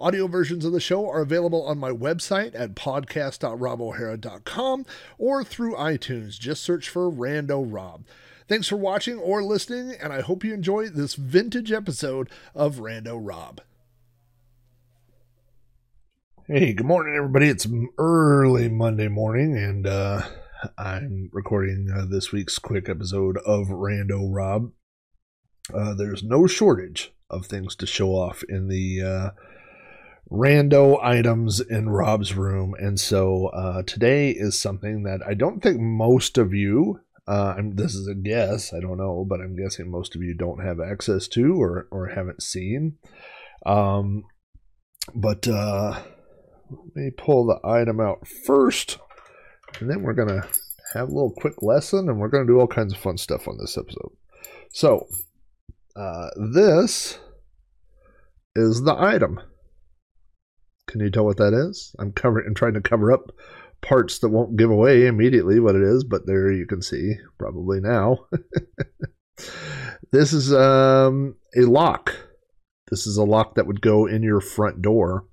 Audio versions of the show are available on my website at podcast.robohara.com or through iTunes. Just search for Rando Rob. Thanks for watching or listening, and I hope you enjoy this vintage episode of Rando Rob. Hey, good morning, everybody. It's early Monday morning, and uh, I'm recording uh, this week's quick episode of Rando Rob. Uh, there's no shortage of things to show off in the uh, rando items in Rob's room. And so uh, today is something that I don't think most of you, uh, this is a guess, I don't know, but I'm guessing most of you don't have access to or, or haven't seen. Um, but uh, let me pull the item out first, and then we're going to have a little quick lesson, and we're going to do all kinds of fun stuff on this episode. So, uh, this is the item. Can you tell what that is? I'm covering. I'm trying to cover up parts that won't give away immediately what it is, but there you can see probably now. this is um, a lock. This is a lock that would go in your front door,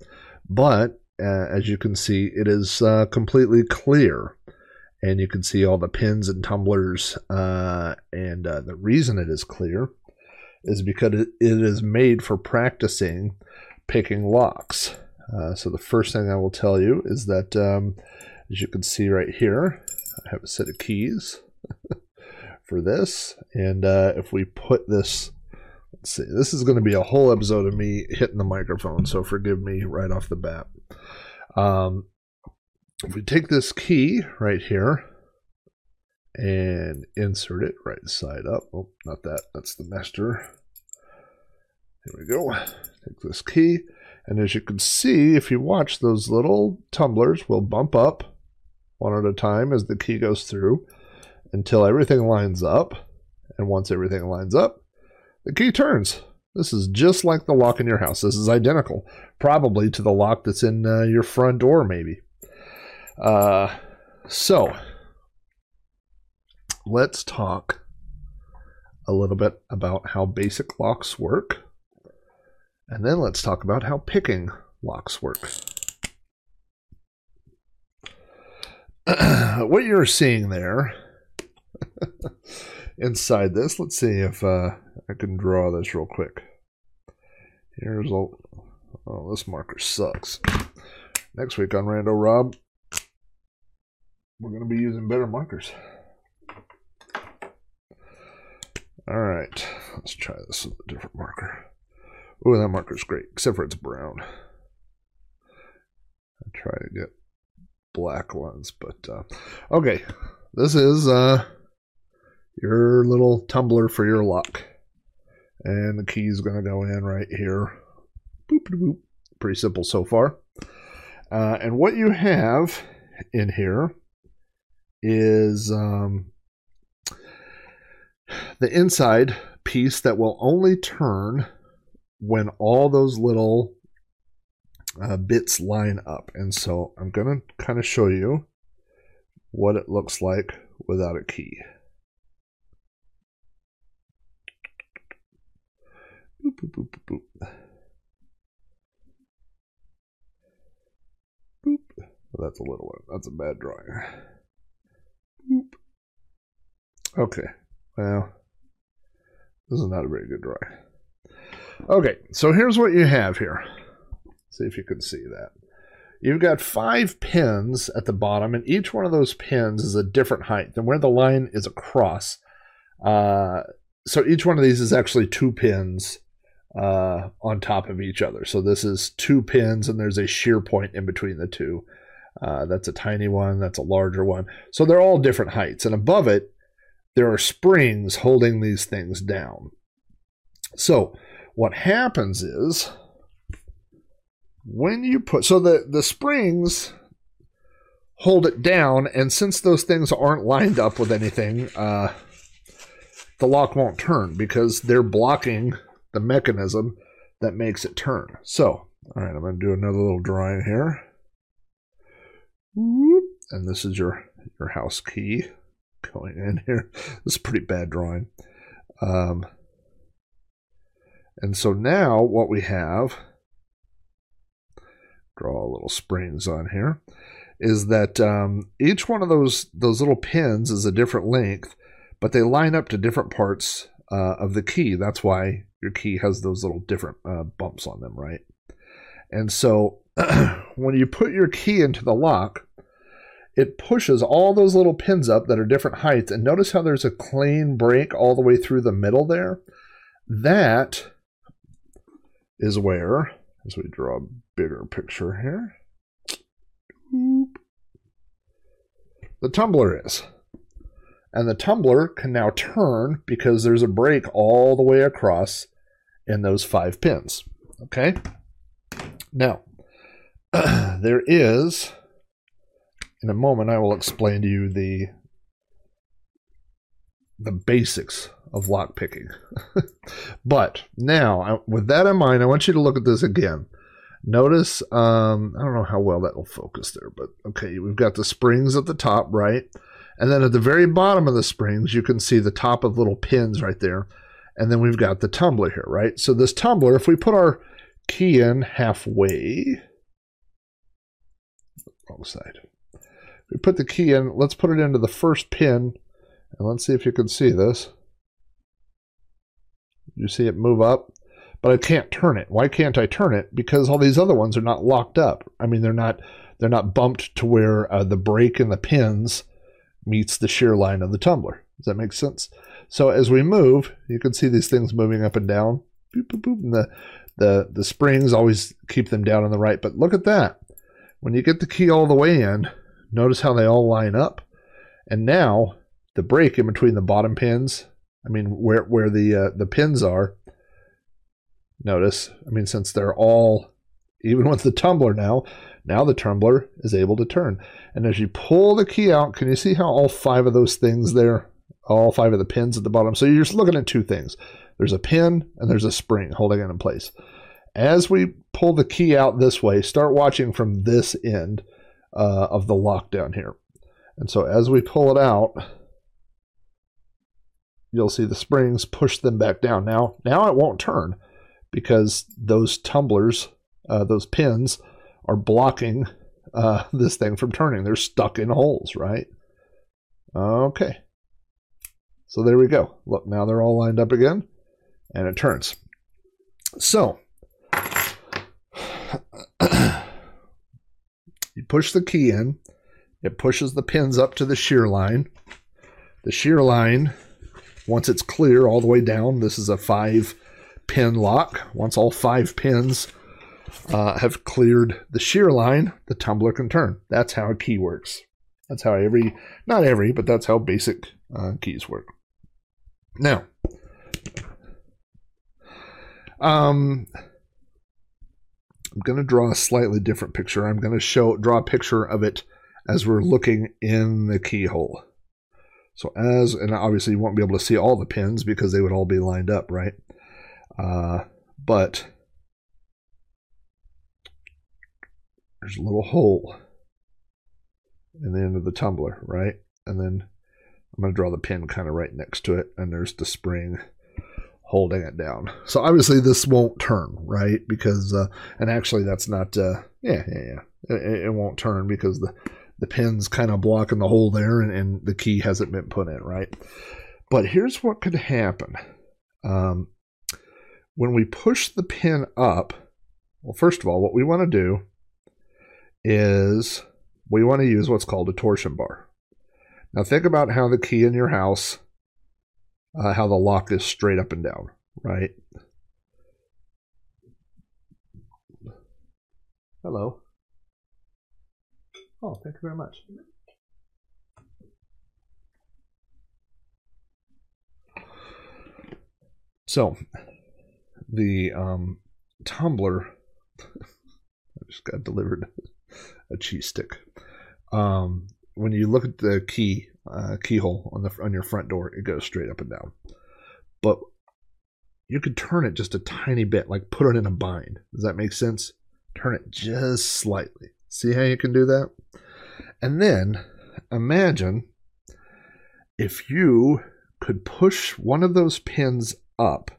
but uh, as you can see, it is uh, completely clear, and you can see all the pins and tumblers. Uh, and uh, the reason it is clear is because it is made for practicing picking locks. Uh, so the first thing I will tell you is that, um, as you can see right here, I have a set of keys for this. And uh, if we put this, let's see, this is going to be a whole episode of me hitting the microphone, so forgive me right off the bat. Um, if we take this key right here and insert it right side up, oh, not that, that's the master. Here we go. Take this key and as you can see, if you watch, those little tumblers will bump up one at a time as the key goes through until everything lines up. And once everything lines up, the key turns. This is just like the lock in your house. This is identical, probably to the lock that's in uh, your front door, maybe. Uh, so, let's talk a little bit about how basic locks work and then let's talk about how picking locks work. what you're seeing there inside this, let's see if uh, I can draw this real quick. Here's oh, this marker sucks. Next week on Rando Rob, we're going to be using better markers. All right, let's try this with a different marker. Oh, that marker's great, except for it's brown. I try to get black ones, but uh, okay. This is uh, your little tumbler for your lock, and the key is going to go in right here. Boop, boop, boop. Pretty simple so far. Uh, and what you have in here is um, the inside piece that will only turn when all those little uh, bits line up. And so I'm going to kind of show you what it looks like without a key. Boop, boop, boop, boop, boop. Well, that's a little one. That's a bad drawing. Boop. Okay. Well, this is not a very good drawing. Okay, so here's what you have here. See if you can see that. You've got five pins at the bottom, and each one of those pins is a different height. And where the line is across, uh, so each one of these is actually two pins uh, on top of each other. So this is two pins, and there's a shear point in between the two. Uh, that's a tiny one, that's a larger one. So they're all different heights. And above it, there are springs holding these things down. So what happens is when you put so the the springs hold it down, and since those things aren't lined up with anything, uh, the lock won't turn because they're blocking the mechanism that makes it turn. So, all right, I'm going to do another little drawing here. And this is your, your house key going in here. This is a pretty bad drawing. Um, and so now what we have, draw a little springs on here, is that um, each one of those those little pins is a different length, but they line up to different parts uh, of the key. That's why your key has those little different uh, bumps on them, right? And so when you put your key into the lock, it pushes all those little pins up that are different heights. And notice how there's a clean break all the way through the middle there? That is where, as we draw a bigger picture here, the tumbler is. And the tumbler can now turn because there's a break all the way across in those five pins. Okay? Now, there is in a moment I will explain to you the the basics of lock picking. but now, with that in mind, I want you to look at this again. Notice, um, I don't know how well that will focus there, but okay, we've got the springs at the top, right? And then at the very bottom of the springs, you can see the top of little pins right there. And then we've got the tumbler here, right? So this tumbler, if we put our key in halfway, wrong side we put the key in, let's put it into the first pin, and let's see if you can see this. You see it move up, but I can't turn it. Why can't I turn it? Because all these other ones are not locked up. I mean, they're not they're not bumped to where uh, the break in the pins meets the shear line of the tumbler. Does that make sense? So as we move, you can see these things moving up and down. Boop, boop, boop, and the, the, the springs always keep them down on the right. But look at that. When you get the key all the way in, Notice how they all line up. And now the break in between the bottom pins, I mean where where the uh, the pins are. Notice, I mean since they're all even with the tumbler now, now the tumbler is able to turn. And as you pull the key out, can you see how all five of those things there, all five of the pins at the bottom? So you're just looking at two things. There's a pin and there's a spring holding it in place. As we pull the key out this way, start watching from this end uh, of the lockdown here. And so as we pull it out, you'll see the springs push them back down. Now, now it won't turn because those tumblers, uh, those pins, are blocking uh, this thing from turning. They're stuck in holes, right? Okay. So there we go. Look, now they're all lined up again, and it turns. So You push the key in, it pushes the pins up to the shear line. The shear line, once it's clear all the way down, this is a five pin lock. Once all five pins uh, have cleared the shear line, the tumbler can turn. That's how a key works. That's how every, not every, but that's how basic uh, keys work. Now, um, I'm going to draw a slightly different picture. I'm going to show draw a picture of it as we're looking in the keyhole. So as, and obviously you won't be able to see all the pins because they would all be lined up, right? Uh, but there's a little hole in the end of the tumbler, right? And then I'm going to draw the pin kind of right next to it, and there's the spring holding it down. So obviously this won't turn, right? Because uh, and actually that's not uh, yeah yeah yeah it, it, won't turn because the the pin's kind of blocking the hole there and, and, the key hasn't been put in, right? But here's what could happen. Um, when we push the pin up, well, first of all, what we want to do is we want to use what's called a torsion bar. Now think about how the key in your house uh, how the lock is straight up and down, right? Hello. Oh, thank you very much. So, the um, tumbler, I just got delivered a cheese stick. Um, when you look at the key uh, keyhole on the on your front door, it goes straight up and down. But you could turn it just a tiny bit, like put it in a bind. Does that make sense? Turn it just slightly. See how you can do that? And then imagine if you could push one of those pins up.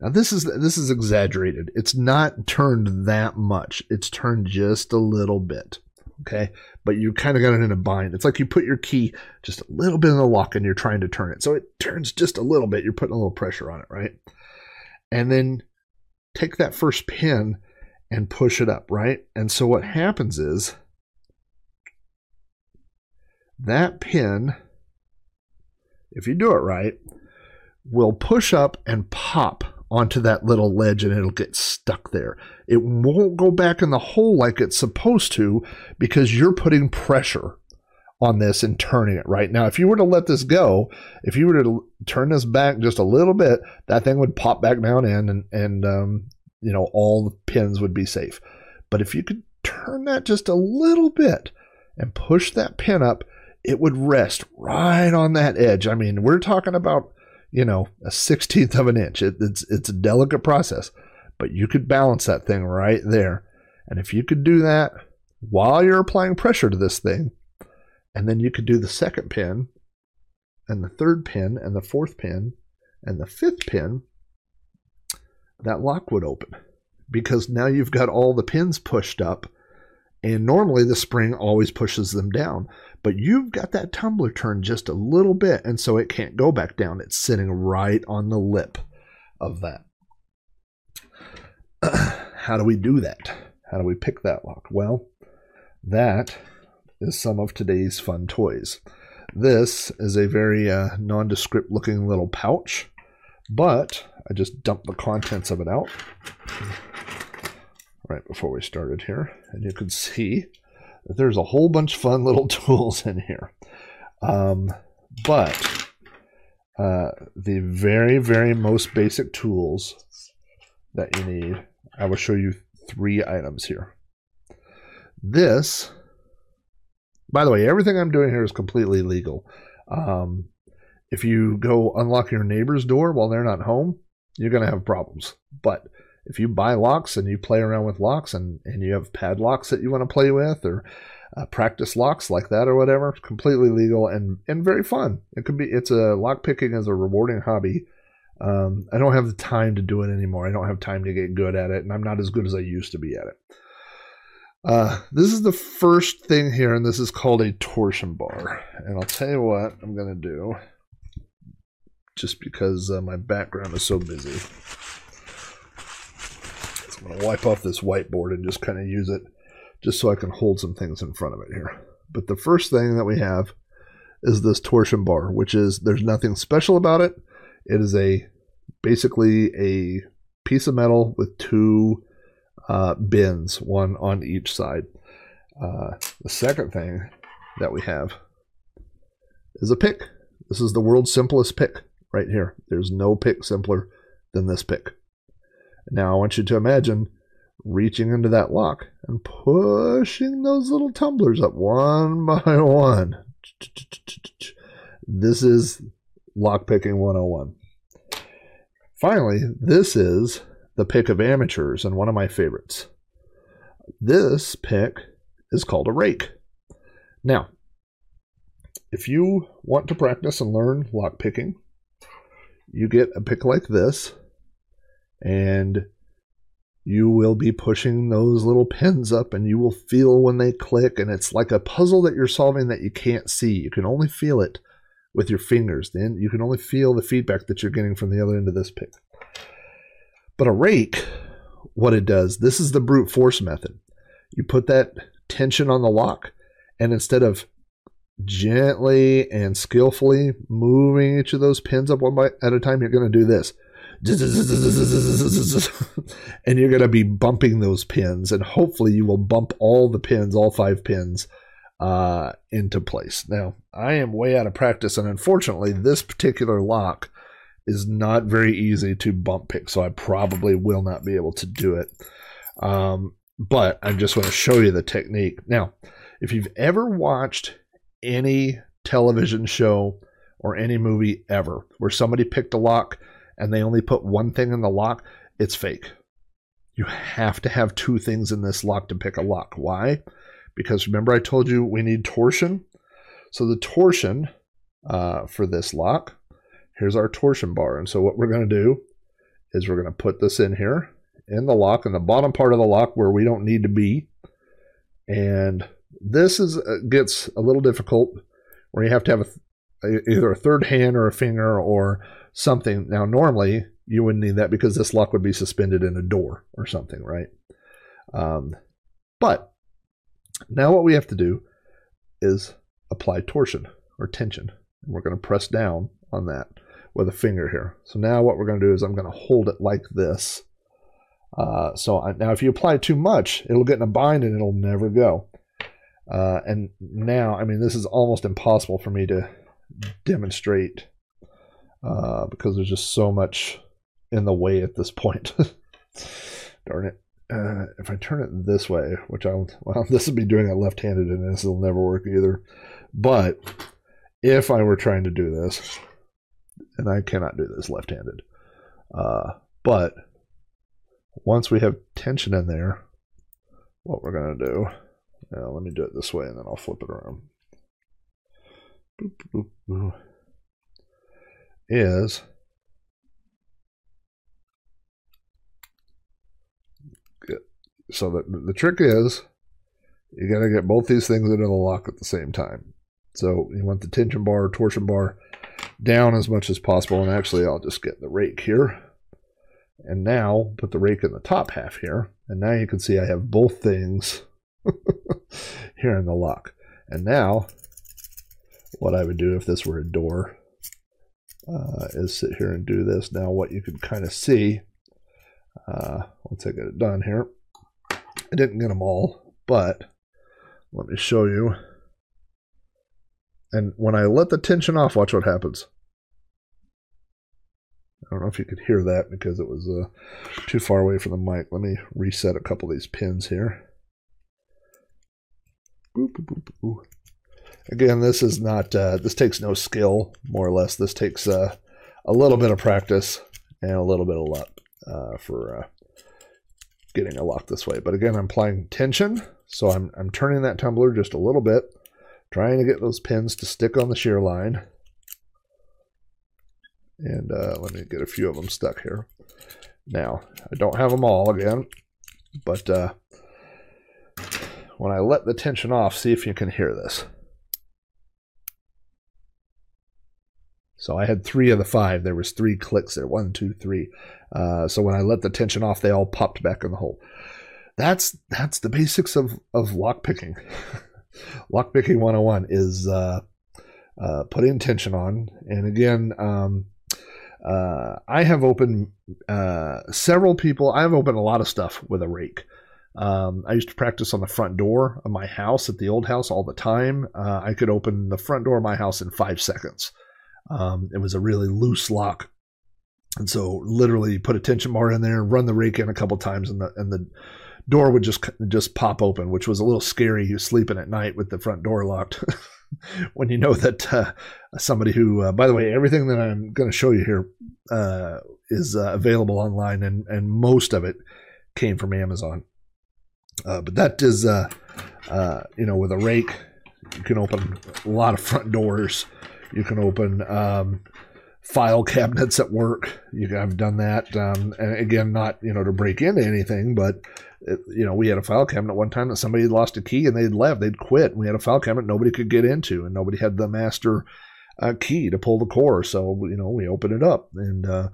Now this is this is exaggerated. It's not turned that much. It's turned just a little bit. Okay, but you kind of got it in a bind. It's like you put your key just a little bit in the lock and you're trying to turn it. So it turns just a little bit. You're putting a little pressure on it, right? And then take that first pin and push it up, right? And so what happens is that pin, if you do it right, will push up and pop onto that little ledge and it'll get stuck there. It won't go back in the hole like it's supposed to because you're putting pressure on this and turning it right now. If you were to let this go, if you were to turn this back just a little bit, that thing would pop back down in and, and um, you know, all the pins would be safe. But if you could turn that just a little bit and push that pin up, it would rest right on that edge. I mean, we're talking about, you know, a 16th of an inch. It, it's, it's a delicate process, but you could balance that thing right there. And if you could do that while you're applying pressure to this thing, and then you could do the second pin, and the third pin, and the fourth pin, and the fifth pin, that lock would open because now you've got all the pins pushed up. And normally the spring always pushes them down. But you've got that tumbler turned just a little bit, and so it can't go back down. It's sitting right on the lip of that. How do we do that? How do we pick that lock? Well, that is some of today's fun toys. This is a very uh, nondescript looking little pouch, but I just dumped the contents of it out right before we started here, and you can see that there's a whole bunch of fun little tools in here. Um, but uh, the very, very most basic tools that you need, I will show you three items here. This, by the way, everything I'm doing here is completely legal. Um, if you go unlock your neighbor's door while they're not home, you're going to have problems. But if you buy locks and you play around with locks and, and you have padlocks that you want to play with or uh, practice locks like that or whatever, completely legal and, and very fun. It could be, it's a lock picking is a rewarding hobby. Um, I don't have the time to do it anymore. I don't have time to get good at it, and I'm not as good as I used to be at it. Uh, this is the first thing here, and this is called a torsion bar. And I'll tell you what I'm going to do, just because uh, my background is so busy. I'm going to wipe off this whiteboard and just kind of use it just so I can hold some things in front of it here. But the first thing that we have is this torsion bar, which is there's nothing special about it. It is a basically a piece of metal with two uh, bins, one on each side. Uh, the second thing that we have is a pick. This is the world's simplest pick right here. There's no pick simpler than this pick. Now I want you to imagine reaching into that lock and pushing those little tumblers up one by one. This is lockpicking 101. Finally, this is the pick of amateurs and one of my favorites. This pick is called a rake. Now, if you want to practice and learn lockpicking, you get a pick like this and you will be pushing those little pins up and you will feel when they click and it's like a puzzle that you're solving that you can't see. You can only feel it with your fingers. Then you can only feel the feedback that you're getting from the other end of this pick. But a rake what it does this is the brute force method. You put that tension on the lock and instead of gently and skillfully moving each of those pins up one by at a time you're going to do this and you're going to be bumping those pins, and hopefully you will bump all the pins, all five pins, uh, into place. Now, I am way out of practice, and unfortunately, this particular lock is not very easy to bump pick, so I probably will not be able to do it. Um, but I just want to show you the technique. Now, If you've ever watched any television show or any movie ever where somebody picked a lock and they only put one thing in the lock, it's fake. You have to have two things in this lock to pick a lock. Why? Because remember, I told you we need torsion? So the torsion uh, for this lock, here's our torsion bar. And so what we're going to do is we're going to put this in here in the lock, in the bottom part of the lock where we don't need to be. And this is uh, gets a little difficult where you have to have a, a, either a third hand or a finger or something. Now, normally you wouldn't need that because this lock would be suspended in a door or something, right? Um, but now what we have to do is apply torsion or tension. And we're going to press down on that with a finger here. So now what we're going to do is I'm going to hold it like this. Uh, so I, now if you apply too much, it'll get in a bind and it'll never go. Uh, and now, I mean, this is almost impossible for me to demonstrate uh, because there's just so much in the way at this point. Darn it. Uh, if I turn it this way, which I'll, well, this would be doing it left handed and this will never work either. But if I were trying to do this, and I cannot do this left handed, uh, but once we have tension in there, what we're going to do, uh, let me do it this way and then I'll flip it around. Boop, boop, boop, is so the, the trick is you got to get both these things into the lock at the same time. So you want the tension bar, torsion bar down as much as possible. And actually, I'll just get the rake here. And now put the rake in the top half here. And now you can see I have both things here in the lock. And now, what I would do if this were a door uh, is sit here and do this. Now, what you can kind of see, uh, once I get it done here, I didn't get them all, but let me show you. And when I let the tension off, watch what happens. I don't know if you could hear that because it was uh, too far away from the mic. Let me reset a couple of these pins here. Again, this is not, uh, this takes no skill, more or less. This takes uh, a little bit of practice and a little bit of luck uh, for uh, getting a lock this way. But again, I'm applying tension, so I'm, I'm turning that tumbler just a little bit, trying to get those pins to stick on the shear line. And uh, let me get a few of them stuck here. Now, I don't have them all again, but uh, when I let the tension off, see if you can hear this. So I had three of the five. There was three clicks there. One, two, three. Uh, so when I let the tension off, they all popped back in the hole. That's that's the basics of of lockpicking. lockpicking 101 is uh, uh, putting tension on. And again, um, uh, I have opened uh, several people. I have opened a lot of stuff with a rake. Um, I used to practice on the front door of my house at the old house all the time. Uh, I could open the front door of my house in five seconds. Um, it was a really loose lock. And so literally put a tension bar in there, run the rake in a couple times and the, and the door would just, just pop open, which was a little scary. You sleeping at night with the front door locked when you know that, uh, somebody who, uh, by the way, everything that I'm going to show you here, uh, is uh, available online and, and most of it came from Amazon. Uh, but that is, uh, uh, you know, with a rake, you can open a lot of front doors you can open um, file cabinets at work. You, I've done that. Um, and again, not you know to break into anything, but it, you know we had a file cabinet one time that somebody had lost a key and they'd left, they'd quit. We had a file cabinet nobody could get into, and nobody had the master uh, key to pull the core. So you know we opened it up and. Uh,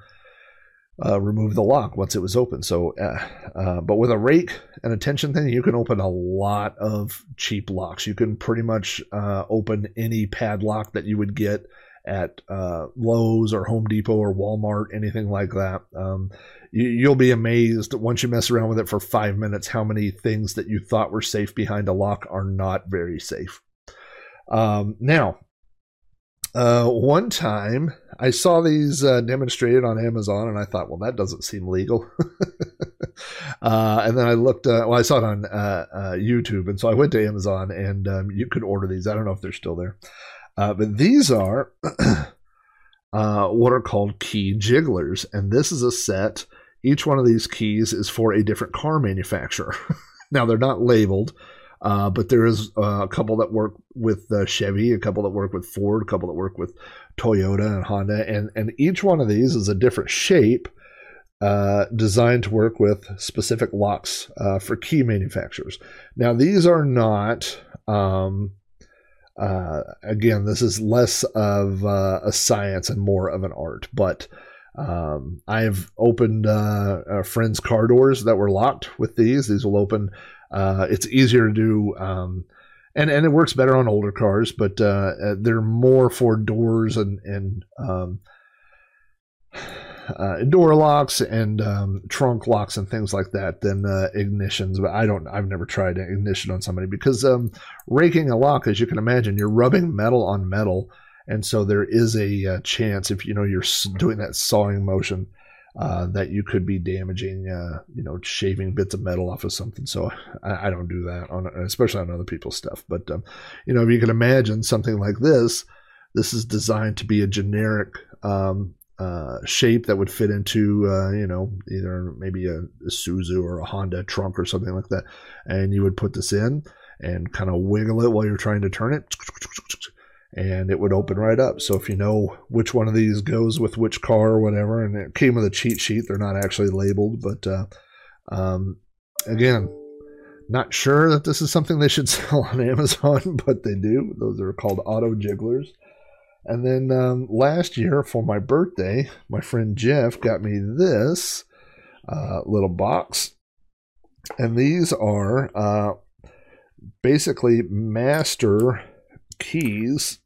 uh, remove the lock once it was open. So, uh, uh, but with a rake and a tension thing, you can open a lot of cheap locks. You can pretty much uh, open any padlock that you would get at uh, Lowe's or Home Depot or Walmart, anything like that. Um, you, will be amazed once you mess around with it for five minutes how many things that you thought were safe behind a lock are not very safe. Um, now, uh, one time I saw these uh, demonstrated on Amazon, and I thought, well, that doesn't seem legal. uh, and then I looked. Uh, well, I saw it on uh, uh, YouTube, and so I went to Amazon, and um, you could order these. I don't know if they're still there, uh, but these are uh what are called key jigglers, and this is a set. Each one of these keys is for a different car manufacturer. now they're not labeled. Uh, but there is uh, a couple that work with uh, Chevy, a couple that work with Ford, a couple that work with Toyota and Honda, and and each one of these is a different shape, uh, designed to work with specific locks uh, for key manufacturers. Now these are not. Um, uh, again, this is less of a science and more of an art, but um, I've opened uh, friends' car doors that were locked with these. These will open. Uh, it's easier to do. Um, and and it works better on older cars, but uh, uh, they're more for doors and and um, uh, door locks and um, trunk locks and things like that than uh, ignitions. But I don't. I've never tried an ignition on somebody because um, raking a lock, as you can imagine, you're rubbing metal on metal, and so there is a, uh, chance if you know you're doing that sawing motion uh, that you could be damaging, uh, you know, shaving bits of metal off of something. So I, I don't do that on, especially on other people's stuff. But um, you know, if you can imagine something like this, this is designed to be a generic um, uh, shape that would fit into, uh, you know, either maybe a, a Suzu or a Honda trunk or something like that, and you would put this in and kind of wiggle it while you're trying to turn it and it would open right up. So if you know which one of these goes with which car or whatever, and it came with a cheat sheet, they're not actually labeled, but uh, um, again, not sure that this is something they should sell on Amazon, but they do. Those are called auto jigglers. And then um, last year for my birthday, my friend Jeff got me this uh, little box. And these are uh, basically master keys,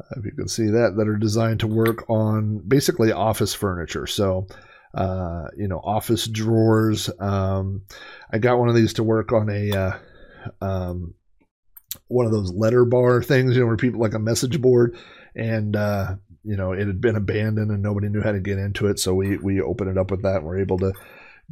uh, if you can see that, that are designed to work on basically office furniture. So, uh, you know, office drawers. Um, I got one of these to work on a uh, um, one of those letter bar things, you know, where people like a message board, and uh, you know, it had been abandoned and nobody knew how to get into it. So we we opened it up with that, and we're able to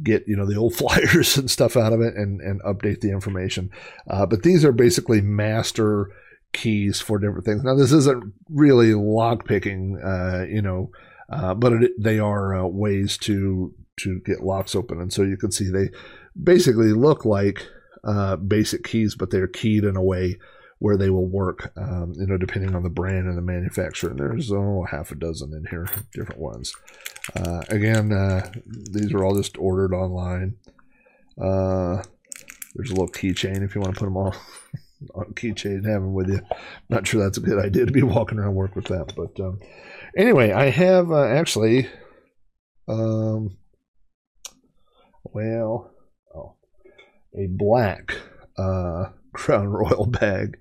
get you know the old flyers and stuff out of it and and update the information. Uh, but these are basically master keys for different things. Now this isn't really lock picking, uh, you know, uh, but it, they are uh, ways to to get locks open, and so you can see they basically look like uh, basic keys, but they're keyed in a way where they will work, um, you know, depending on the brand and the manufacturer. And there's oh half a dozen in here, different ones. Uh, again, uh, these are all just ordered online. Uh, there's a little keychain if you want to put them all keychain them with you. Not sure that's a good idea to be walking around work with that, but um, anyway, I have uh, actually, um, well, oh, a black uh, Crown Royal bag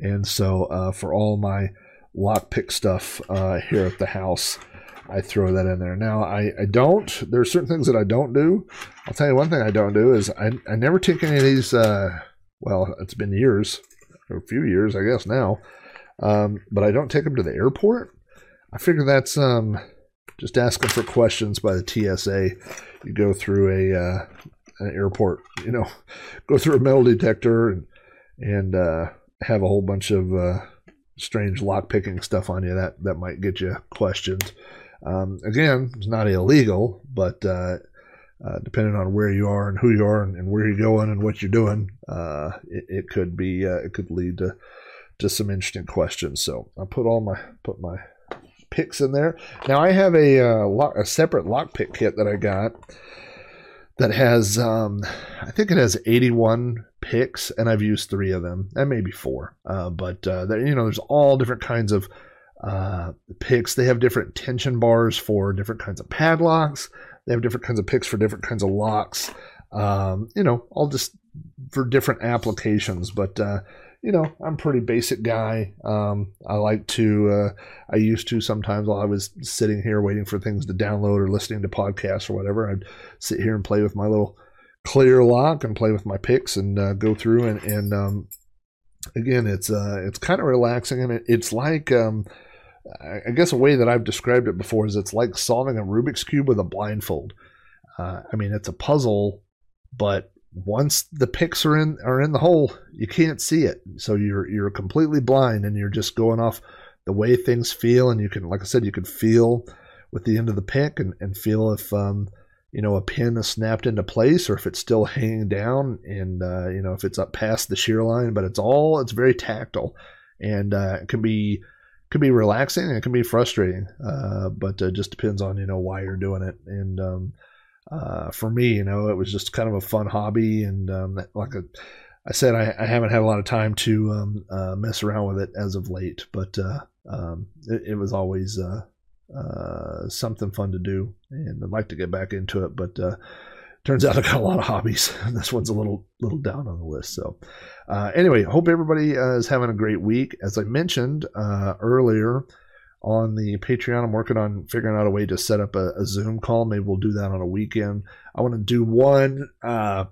and so uh, for all my lockpick stuff uh, here at the house, I throw that in there. Now, I, I don't, there are certain things that I don't do. I'll tell you one thing I don't do is I, I never take any of these, uh, well, it's been years, a few years, I guess now, um, but I don't take them to the airport. I figure that's um, just asking for questions by the TSA. You go through a uh, an airport, you know, go through a metal detector and and uh, have a whole bunch of uh, strange lock picking stuff on you that that might get you questioned. Um, again, it's not illegal, but uh, depending on where you are and who you are and, and where you're going and what you're doing, uh, it, it, could be uh, it could lead to to some interesting questions. So I put all my put my picks in there. Now I have a uh, lock, a separate lockpick kit that I got that has um, I think it has 81 picks, and I've used three of them, and maybe four. Uh, but uh, you know, there's all different kinds of picks. They have different tension bars for different kinds of padlocks. They have different kinds of picks for different kinds of locks. Um, you know, all just for different applications. But uh, you know, I'm pretty basic guy. Um, I like to, uh, I used to sometimes while I was sitting here waiting for things to download or listening to podcasts or whatever, I'd sit here and play with my little clear lock and play with my picks and uh, go through and and um, again it's uh, it's kind of relaxing and it, it's like um, I guess a way that I've described it before is it's like solving a Rubik's cube with a blindfold. Uh, I mean, it's a puzzle, but once the picks are in are in the hole, you can't see it. So you're you're completely blind, and you're just going off the way things feel. And you can, like I said, you can feel with the end of the pick and, and feel if um, you know a pin is snapped into place or if it's still hanging down, and uh, you know if it's up past the shear line. But it's all it's very tactile, and uh, it can be can be relaxing and it can be frustrating. Uh, but it just depends on you know why you're doing it and. Um, uh, for me, you know, it was just kind of a fun hobby, and um, like a, I said, I, I, haven't had a lot of time to um, uh, mess around with it as of late, but uh, um, it, it, was always uh, uh, something fun to do, and I'd like to get back into it, but uh, turns out I got a lot of hobbies, this one's a little little down on the list. So, anyway, hope everybody is having a great week. As I mentioned earlier on the Patreon. I'm working on figuring out a way to set up a, a Zoom call. Maybe we'll do that on a weekend. I want to do one uh,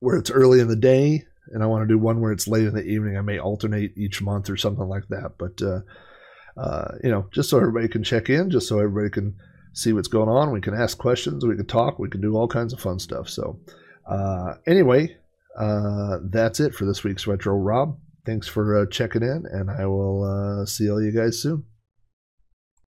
where it's early in the day, and I want to do one where it's late in the evening. I may alternate each month or something like that. But uh, uh, you know, just so everybody can check in, just so everybody can see what's going on. We can ask questions, we can talk, we can do all kinds of fun stuff. So uh, anyway, uh, that's it for this week's retro. Rob, thanks for uh, checking in, and I will uh, see all you guys soon.